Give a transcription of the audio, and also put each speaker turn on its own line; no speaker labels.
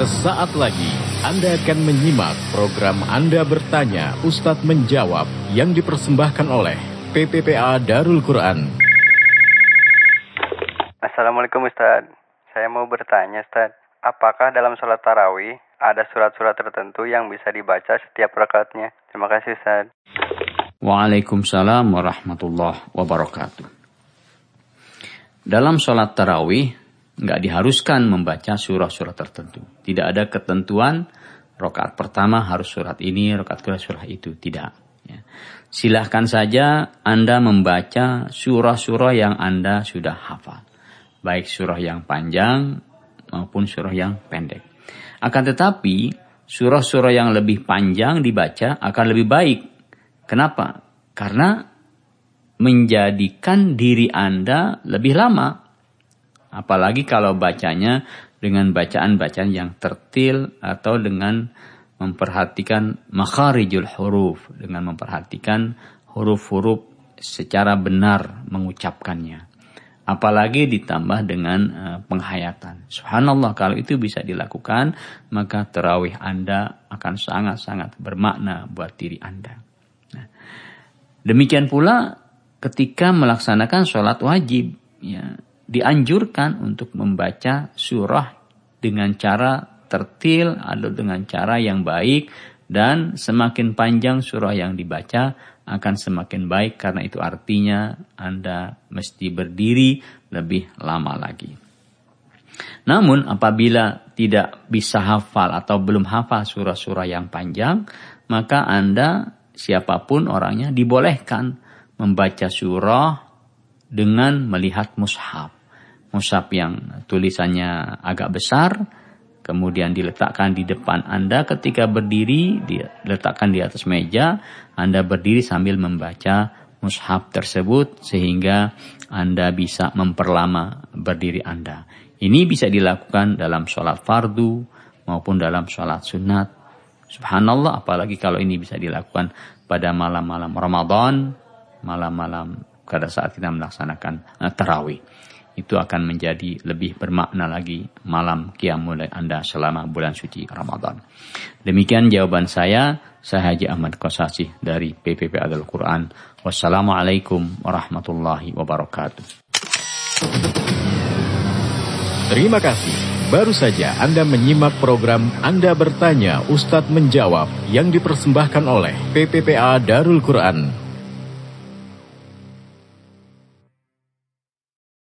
Sesaat lagi Anda akan menyimak program Anda bertanya Ustadz menjawab yang dipersembahkan oleh PPPA Darul Quran.
Assalamualaikum Ustadz. Saya mau bertanya Ustadz, apakah dalam sholat tarawih ada surat-surat tertentu yang bisa dibaca setiap rakaatnya? Terima kasih Ustadz.
Waalaikumsalam warahmatullahi wabarakatuh. Dalam sholat tarawih nggak diharuskan membaca surah-surah tertentu. Tidak ada ketentuan rokaat pertama harus surat ini, rokaat kedua surah itu. Tidak. Ya. Silahkan saja Anda membaca surah-surah yang Anda sudah hafal. Baik surah yang panjang maupun surah yang pendek. Akan tetapi surah-surah yang lebih panjang dibaca akan lebih baik. Kenapa? Karena menjadikan diri Anda lebih lama Apalagi kalau bacanya dengan bacaan-bacaan yang tertil atau dengan memperhatikan makharijul huruf, dengan memperhatikan huruf-huruf secara benar mengucapkannya. Apalagi ditambah dengan uh, penghayatan. Subhanallah kalau itu bisa dilakukan, maka terawih Anda akan sangat-sangat bermakna buat diri Anda. Nah, demikian pula ketika melaksanakan sholat wajib, ya, dianjurkan untuk membaca surah dengan cara tertil atau dengan cara yang baik dan semakin panjang surah yang dibaca akan semakin baik karena itu artinya Anda mesti berdiri lebih lama lagi. Namun apabila tidak bisa hafal atau belum hafal surah-surah yang panjang, maka Anda siapa pun orangnya dibolehkan membaca surah dengan melihat mushaf mushaf yang tulisannya agak besar, kemudian diletakkan di depan Anda ketika berdiri, diletakkan di atas meja, Anda berdiri sambil membaca mushaf tersebut sehingga Anda bisa memperlama berdiri Anda. Ini bisa dilakukan dalam sholat fardu maupun dalam sholat sunat. Subhanallah, apalagi kalau ini bisa dilakukan pada malam-malam Ramadan, malam-malam pada saat kita melaksanakan uh, tarawih itu akan menjadi lebih bermakna lagi malam qiyamul Anda selama bulan suci Ramadan. Demikian jawaban saya, saya Haji Ahmad Kosasi dari PPP Adal Quran. Wassalamualaikum warahmatullahi wabarakatuh.
Terima kasih. Baru saja Anda menyimak program Anda Bertanya Ustadz Menjawab yang dipersembahkan oleh PPPA Darul Quran